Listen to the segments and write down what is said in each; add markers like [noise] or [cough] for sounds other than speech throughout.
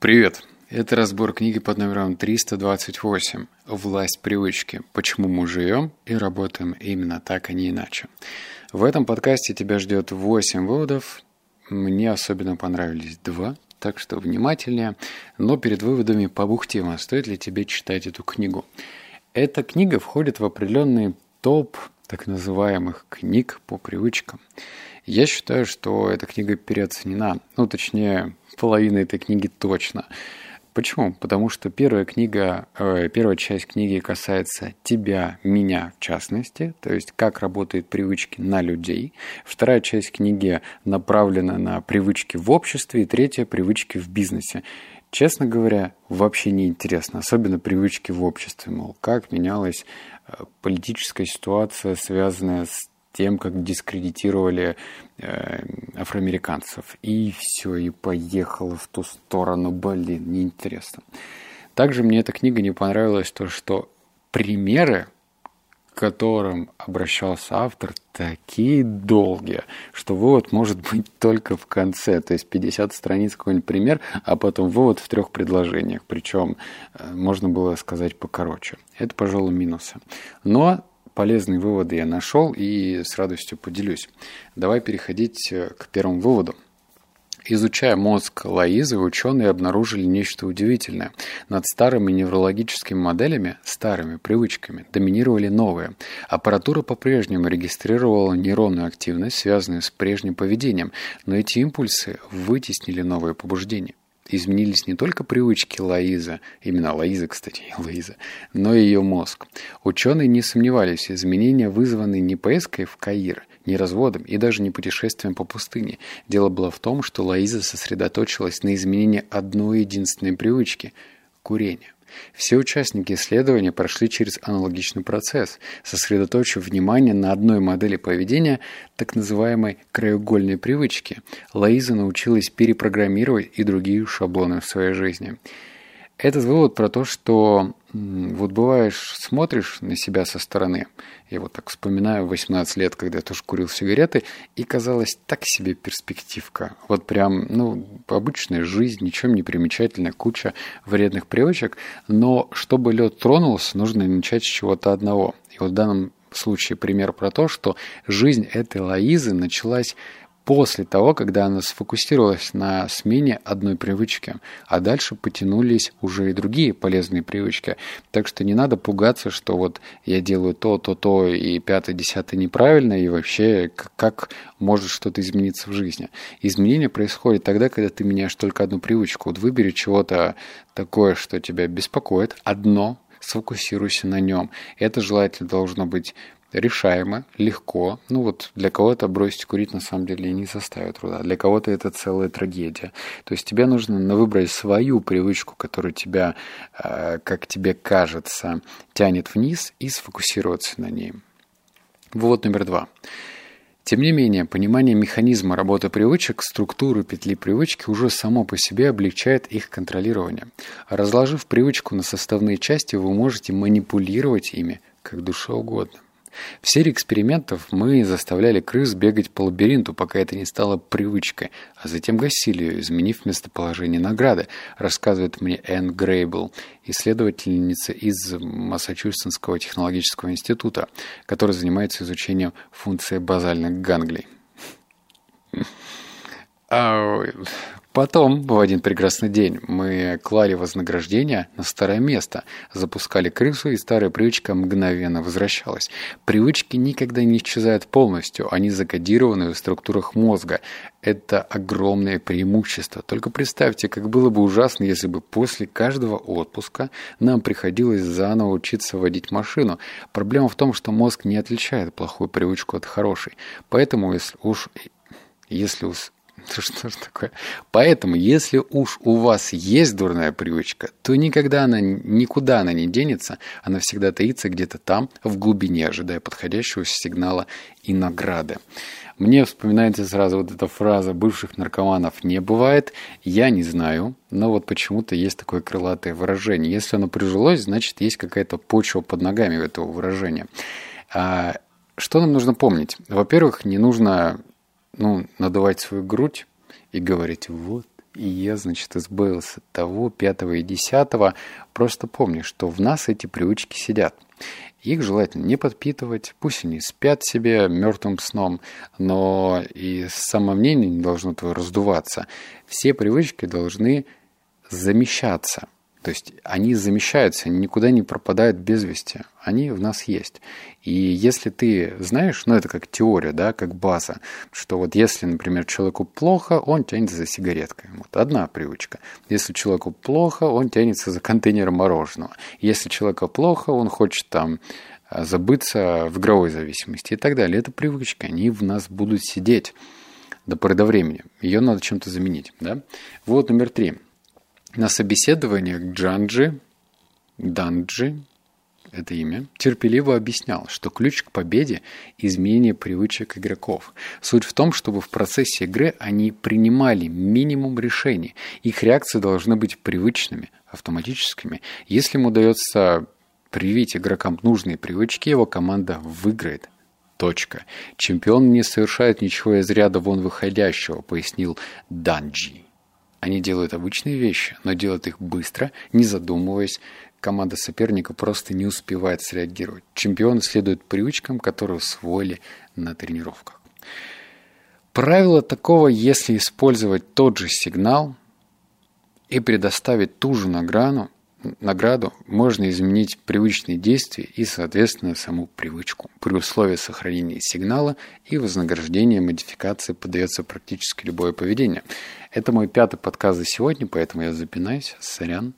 Привет! Это разбор книги под номером 328 «Власть привычки. Почему мы живем и работаем именно так, а не иначе». В этом подкасте тебя ждет 8 выводов. Мне особенно понравились два, так что внимательнее. Но перед выводами побухтимо, стоит ли тебе читать эту книгу. Эта книга входит в определенный топ так называемых книг по привычкам. Я считаю, что эта книга переоценена. Ну, точнее, половина этой книги точно. Почему? Потому что первая книга, э, первая часть книги касается тебя, меня в частности, то есть как работают привычки на людей. Вторая часть книги направлена на привычки в обществе, и третья – привычки в бизнесе. Честно говоря, вообще не интересно, особенно привычки в обществе, мол, как менялась э, политическая ситуация, связанная с тем, как дискредитировали э, афроамериканцев. И все, и поехало в ту сторону, блин, неинтересно. Также мне эта книга не понравилась то, что примеры, к которым обращался автор, такие долгие, что вывод может быть только в конце. То есть 50 страниц какой-нибудь пример, а потом вывод в трех предложениях. Причем э, можно было сказать покороче. Это, пожалуй, минусы. Но полезные выводы я нашел и с радостью поделюсь. Давай переходить э, к первому выводу. Изучая мозг Лоизы, ученые обнаружили нечто удивительное. Над старыми неврологическими моделями, старыми привычками, доминировали новые. Аппаратура по-прежнему регистрировала нейронную активность, связанную с прежним поведением, но эти импульсы вытеснили новые побуждения изменились не только привычки Лоизы, именно Лоизы, кстати, [laughs] Лоиза, но и ее мозг. Ученые не сомневались, изменения вызваны не поездкой в Каир, не разводом и даже не путешествием по пустыне. Дело было в том, что Лоиза сосредоточилась на изменении одной единственной привычки – курения. Все участники исследования прошли через аналогичный процесс, сосредоточив внимание на одной модели поведения, так называемой краеугольной привычки. Лоиза научилась перепрограммировать и другие шаблоны в своей жизни. Этот вывод про то, что вот бываешь, смотришь на себя со стороны. Я вот так вспоминаю 18 лет, когда я тоже курил сигареты, и казалось так себе перспективка. Вот прям, ну, обычная жизнь, ничем не примечательная, куча вредных привычек. Но чтобы лед тронулся, нужно начать с чего-то одного. И вот в данном случае пример про то, что жизнь этой Лоизы началась после того, когда она сфокусировалась на смене одной привычки, а дальше потянулись уже и другие полезные привычки. Так что не надо пугаться, что вот я делаю то, то, то и пятое, десятое неправильно, и вообще как может что-то измениться в жизни. Изменение происходит тогда, когда ты меняешь только одну привычку. Вот выбери чего-то такое, что тебя беспокоит, одно, сфокусируйся на нем. Это желательно должно быть решаемо, легко. Ну вот для кого-то бросить курить на самом деле не составит труда, для кого-то это целая трагедия. То есть тебе нужно выбрать свою привычку, которая тебя, э, как тебе кажется, тянет вниз и сфокусироваться на ней. Вывод номер два. Тем не менее, понимание механизма работы привычек, структуры петли привычки уже само по себе облегчает их контролирование. Разложив привычку на составные части, вы можете манипулировать ими как душе угодно. В серии экспериментов мы заставляли крыс бегать по лабиринту, пока это не стало привычкой, а затем гасили ее, изменив местоположение награды, рассказывает мне Энн Грейбл, исследовательница из Массачусетского технологического института, которая занимается изучением функции базальных ганглий. Потом, в один прекрасный день, мы клали вознаграждение на старое место, запускали крысу, и старая привычка мгновенно возвращалась. Привычки никогда не исчезают полностью, они закодированы в структурах мозга. Это огромное преимущество. Только представьте, как было бы ужасно, если бы после каждого отпуска нам приходилось заново учиться водить машину. Проблема в том, что мозг не отличает плохую привычку от хорошей. Поэтому, если уж если уж [laughs] что ж такое? Поэтому, если уж у вас есть дурная привычка, то никогда она, никуда она не денется, она всегда таится где-то там, в глубине, ожидая подходящего сигнала и награды. Мне вспоминается сразу вот эта фраза «бывших наркоманов не бывает», я не знаю, но вот почему-то есть такое крылатое выражение. Если оно прижилось, значит, есть какая-то почва под ногами у этого выражения. А что нам нужно помнить? Во-первых, не нужно ну, надувать свою грудь и говорить, вот, и я, значит, избавился от того, пятого и десятого. Просто помни, что в нас эти привычки сидят. Их желательно не подпитывать, пусть они спят себе мертвым сном, но и самомнение не должно твое раздуваться. Все привычки должны замещаться – то есть они замещаются, они никуда не пропадают без вести. Они в нас есть. И если ты знаешь, ну это как теория, да, как база, что вот если, например, человеку плохо, он тянется за сигареткой. Вот одна привычка. Если человеку плохо, он тянется за контейнером мороженого. Если человеку плохо, он хочет там а, забыться в игровой зависимости и так далее. Это привычка, они в нас будут сидеть до поры до времени. Ее надо чем-то заменить. Да? Вот номер три. На собеседованиях Джанджи, Данджи, это имя, терпеливо объяснял, что ключ к победе – изменение привычек игроков. Суть в том, чтобы в процессе игры они принимали минимум решений. Их реакции должны быть привычными, автоматическими. Если ему удается привить игрокам нужные привычки, его команда выиграет. Точка. Чемпион не совершает ничего из ряда вон выходящего, пояснил Данджи. Они делают обычные вещи, но делают их быстро, не задумываясь. Команда соперника просто не успевает среагировать. Чемпионы следуют привычкам, которые усвоили на тренировках. Правило такого, если использовать тот же сигнал и предоставить ту же награду, награду можно изменить привычные действия и, соответственно, саму привычку. При условии сохранения сигнала и вознаграждения модификации подается практически любое поведение. Это мой пятый подкаст за сегодня, поэтому я запинаюсь, сорян.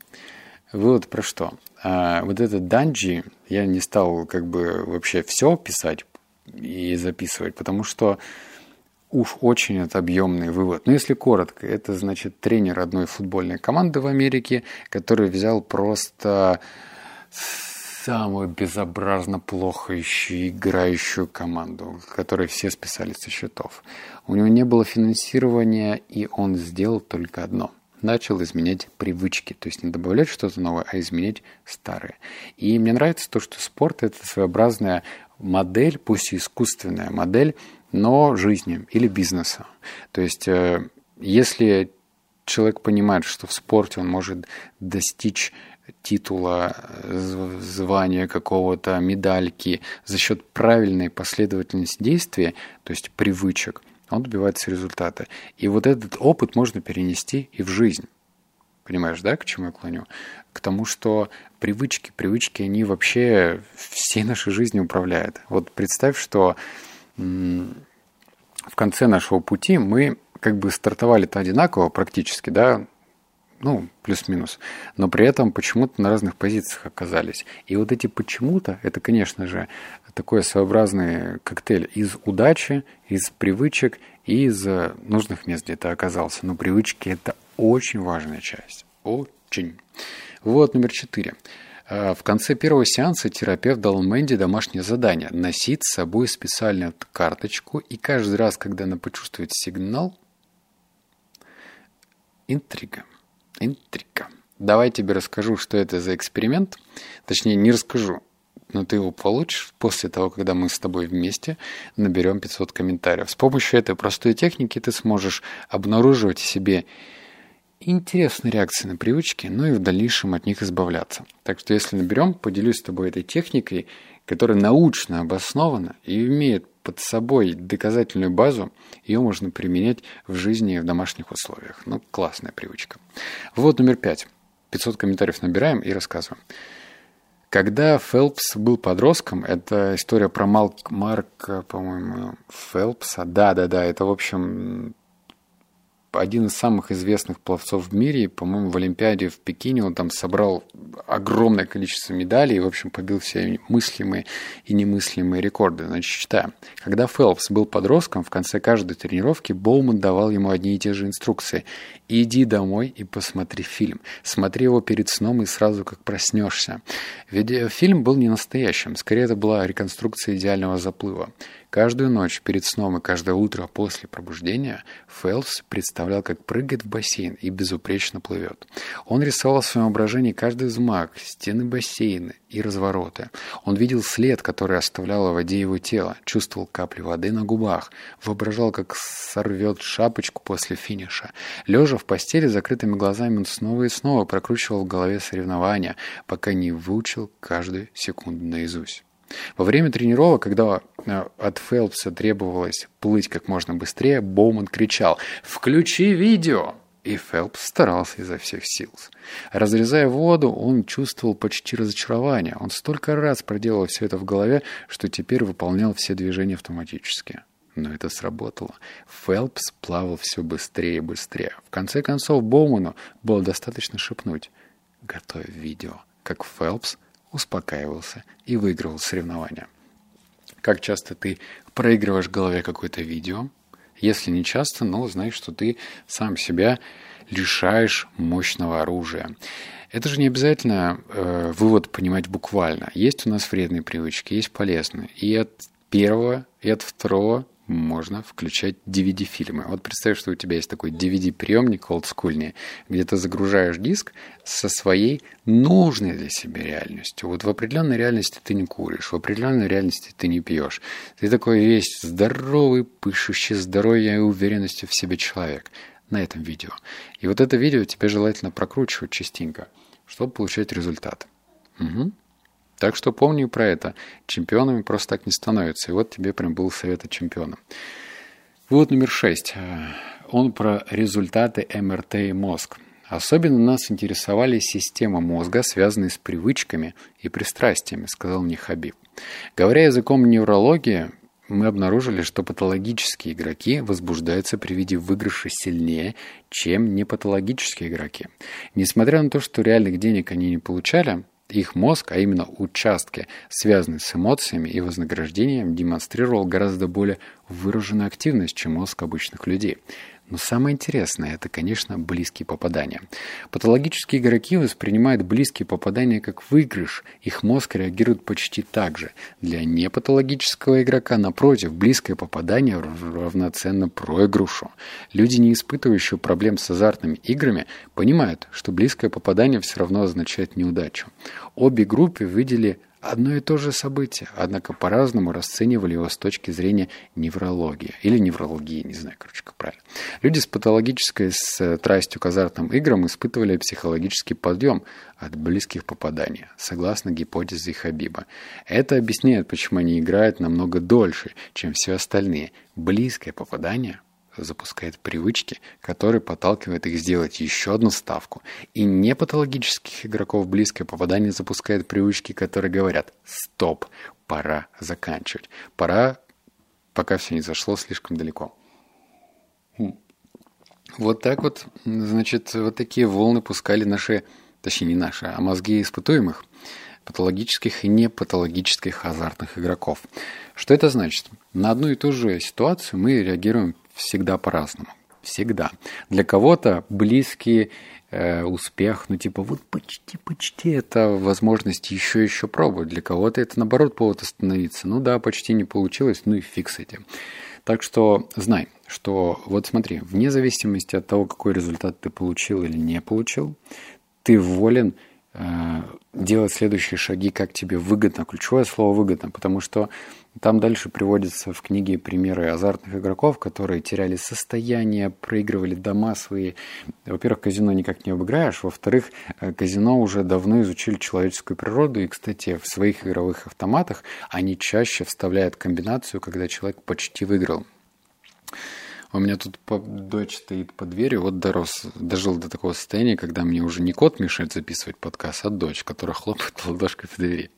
Вывод про что? А, вот этот данджи я не стал как бы вообще все писать и записывать, потому что уж очень это объемный вывод. Но если коротко, это значит тренер одной футбольной команды в Америке, который взял просто самую безобразно плохо играющую команду, которой все списали со счетов. У него не было финансирования, и он сделал только одно – начал изменять привычки. То есть не добавлять что-то новое, а изменять старые. И мне нравится то, что спорт – это своеобразная модель, пусть и искусственная модель, но жизни или бизнеса. То есть э, если человек понимает, что в спорте он может достичь титула, звания какого-то, медальки за счет правильной последовательности действия, то есть привычек, он добивается результата. И вот этот опыт можно перенести и в жизнь. Понимаешь, да, к чему я клоню? К тому, что привычки, привычки, они вообще всей нашей жизнью управляют. Вот представь, что в конце нашего пути мы как бы стартовали-то одинаково практически, да, ну, плюс-минус, но при этом почему-то на разных позициях оказались. И вот эти почему-то, это, конечно же, такой своеобразный коктейль из удачи, из привычек и из нужных мест, где ты оказался. Но привычки – это очень важная часть. Очень. Вот номер четыре. А, в конце первого сеанса терапевт дал Мэнди домашнее задание – носить с собой специальную карточку, и каждый раз, когда она почувствует сигнал, интрига, интрига. Давай тебе расскажу, что это за эксперимент. Точнее, не расскажу, но ты его получишь после того, когда мы с тобой вместе наберем 500 комментариев. С помощью этой простой техники ты сможешь обнаруживать в себе интересные реакции на привычки, но и в дальнейшем от них избавляться. Так что если наберем, поделюсь с тобой этой техникой, которая научно обоснована и имеет под собой доказательную базу, ее можно применять в жизни и в домашних условиях. Ну, классная привычка. Вот номер пять. 500 комментариев набираем и рассказываем. Когда Фелпс был подростком, это история про Малк, Марка, по-моему, Фелпса. Да-да-да, это, в общем, один из самых известных пловцов в мире, по-моему, в Олимпиаде в Пекине он там собрал огромное количество медалей и, в общем, побил все мыслимые и немыслимые рекорды. Значит, читаем. Когда Фелпс был подростком, в конце каждой тренировки Боуман давал ему одни и те же инструкции. «Иди домой и посмотри фильм. Смотри его перед сном и сразу как проснешься». Ведь э, фильм был не настоящим, скорее это была реконструкция идеального заплыва. Каждую ночь перед сном и каждое утро после пробуждения Фелпс представлял, как прыгает в бассейн и безупречно плывет. Он рисовал в своем воображении каждый взмах, стены бассейна и развороты. Он видел след, который оставляло в воде его тело, чувствовал капли воды на губах, воображал, как сорвет шапочку после финиша. Лежа в постели закрытыми глазами, он снова и снова прокручивал в голове соревнования, пока не выучил каждую секунду наизусть. Во время тренировок, когда э, от Фелпса требовалось плыть как можно быстрее, Боуман кричал «Включи видео!» И Фелпс старался изо всех сил. Разрезая воду, он чувствовал почти разочарование. Он столько раз проделал все это в голове, что теперь выполнял все движения автоматически. Но это сработало. Фелпс плавал все быстрее и быстрее. В конце концов, Боуману было достаточно шепнуть «Готовь видео», как Фелпс успокаивался и выигрывал соревнования. Как часто ты проигрываешь в голове какое-то видео – если не часто, но знай, что ты сам себя лишаешь мощного оружия. Это же не обязательно э, вывод понимать буквально. Есть у нас вредные привычки, есть полезные. И от первого, и от второго можно включать DVD-фильмы. Вот представь, что у тебя есть такой DVD-приемник олдскульный, где ты загружаешь диск со своей нужной для себя реальностью. Вот в определенной реальности ты не куришь, в определенной реальности ты не пьешь. Ты такой весь здоровый, пышущий здоровьем и уверенностью в себе человек на этом видео. И вот это видео тебе желательно прокручивать частенько, чтобы получать результат. Угу. Так что помни про это. Чемпионами просто так не становятся. И вот тебе прям был совет от чемпиона. Вот номер шесть. Он про результаты МРТ и мозг. Особенно нас интересовали системы мозга, связанные с привычками и пристрастиями, сказал мне Хабиб. Говоря языком неврологии, мы обнаружили, что патологические игроки возбуждаются при виде выигрыша сильнее, чем непатологические игроки. Несмотря на то, что реальных денег они не получали, их мозг, а именно участки, связанные с эмоциями и вознаграждением, демонстрировал гораздо более выраженную активность, чем мозг обычных людей. Но самое интересное – это, конечно, близкие попадания. Патологические игроки воспринимают близкие попадания как выигрыш. Их мозг реагирует почти так же. Для непатологического игрока, напротив, близкое попадание равноценно проигрышу. Люди, не испытывающие проблем с азартными играми, понимают, что близкое попадание все равно означает неудачу. Обе группы видели одно и то же событие, однако по-разному расценивали его с точки зрения неврологии. Или неврологии, не знаю, короче, как правильно. Люди с патологической страстью к азартным играм испытывали психологический подъем от близких попаданий, согласно гипотезе Хабиба. Это объясняет, почему они играют намного дольше, чем все остальные. Близкое попадание – запускает привычки, которые подталкивают их сделать еще одну ставку. И не патологических игроков близкое попадание запускает привычки, которые говорят «стоп, пора заканчивать, пора, пока все не зашло слишком далеко». Хм. Вот так вот, значит, вот такие волны пускали наши, точнее не наши, а мозги испытуемых, патологических и непатологических азартных игроков. Что это значит? На одну и ту же ситуацию мы реагируем всегда по-разному. Всегда. Для кого-то близкий э, успех, ну типа вот почти-почти это возможность еще-еще пробовать. Для кого-то это наоборот повод остановиться. Ну да, почти не получилось, ну и фиг с этим. Так что знай, что вот смотри, вне зависимости от того, какой результат ты получил или не получил, ты волен э, делать следующие шаги, как тебе выгодно. Ключевое слово выгодно, потому что там дальше приводятся в книге примеры азартных игроков, которые теряли состояние, проигрывали дома свои. Во-первых, казино никак не обыграешь. Во-вторых, э, казино уже давно изучили человеческую природу. И, кстати, в своих игровых автоматах они чаще вставляют комбинацию, когда человек почти выиграл. У меня тут дочь стоит под дверью, вот дорос, дожил до такого состояния, когда мне уже не кот мешает записывать подкаст, а дочь, которая хлопает ладошкой в двери.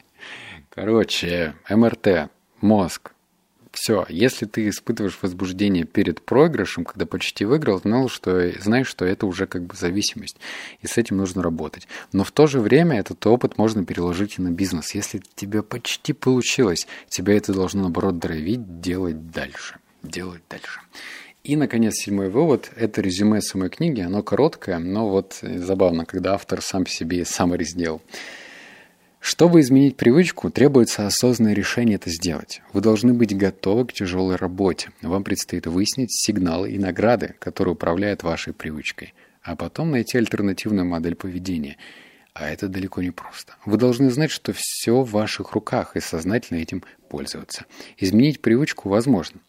Короче, МРТ мозг. Все, если ты испытываешь возбуждение перед проигрышем, когда почти выиграл, знал, что, знаешь, что это уже как бы зависимость, и с этим нужно работать. Но в то же время этот опыт можно переложить и на бизнес. Если тебе почти получилось, тебя это должно, наоборот, дровить, делать дальше. Делать дальше. И, наконец, седьмой вывод – это резюме самой книги. Оно короткое, но вот забавно, когда автор сам себе саммари сделал. Чтобы изменить привычку, требуется осознанное решение это сделать. Вы должны быть готовы к тяжелой работе. Вам предстоит выяснить сигналы и награды, которые управляют вашей привычкой, а потом найти альтернативную модель поведения. А это далеко не просто. Вы должны знать, что все в ваших руках и сознательно этим пользоваться. Изменить привычку возможно.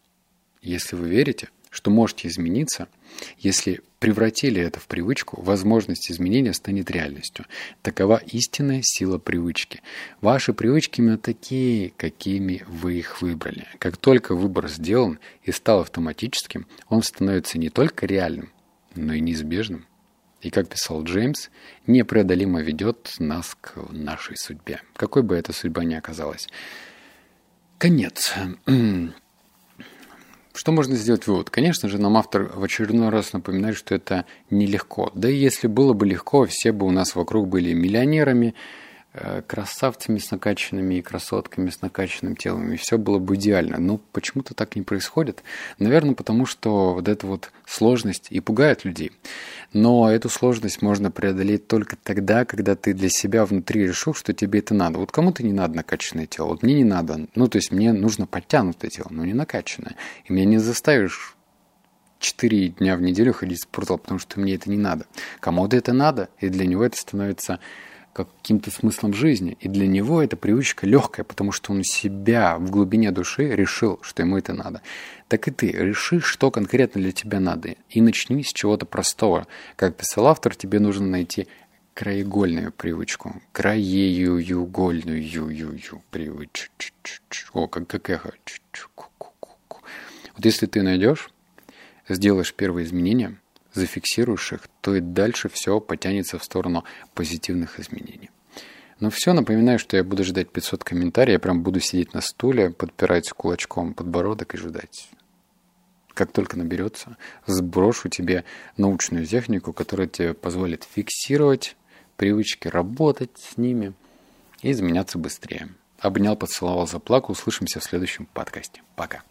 Если вы верите, что можете измениться, если превратили это в привычку, возможность изменения станет реальностью. Такова истинная сила привычки. Ваши привычки именно такие, какими вы их выбрали. Как только выбор сделан и стал автоматическим, он становится не только реальным, но и неизбежным. И, как писал Джеймс, непреодолимо ведет нас к нашей судьбе, какой бы эта судьба ни оказалась. Конец. [clears throat] Что можно сделать вывод? Конечно же, нам автор в очередной раз напоминает, что это нелегко. Да и если было бы легко, все бы у нас вокруг были миллионерами, красавцами с накачанными и красотками с накачанным телом, и все было бы идеально. Но почему-то так не происходит. Наверное, потому что вот эта вот сложность и пугает людей. Но эту сложность можно преодолеть только тогда, когда ты для себя внутри решил, что тебе это надо. Вот кому-то не надо накачанное тело, вот мне не надо. Ну, то есть мне нужно подтянутое тело, но не накачанное. И меня не заставишь четыре дня в неделю ходить в спортзал, потому что мне это не надо. Кому-то это надо, и для него это становится каким-то смыслом жизни. И для него эта привычка легкая, потому что он себя в глубине души решил, что ему это надо. Так и ты реши, что конкретно для тебя надо. И начни с чего-то простого. Как писал автор, тебе нужно найти краеугольную привычку. Краеугольную привычку. О, как, как эхо. Вот если ты найдешь, сделаешь первые изменения – зафиксируешь их, то и дальше все потянется в сторону позитивных изменений. Ну все, напоминаю, что я буду ждать 500 комментариев, я прям буду сидеть на стуле, подпирать кулачком подбородок и ждать. Как только наберется, сброшу тебе научную технику, которая тебе позволит фиксировать привычки, работать с ними и изменяться быстрее. Обнял, поцеловал, заплакал. Услышимся в следующем подкасте. Пока.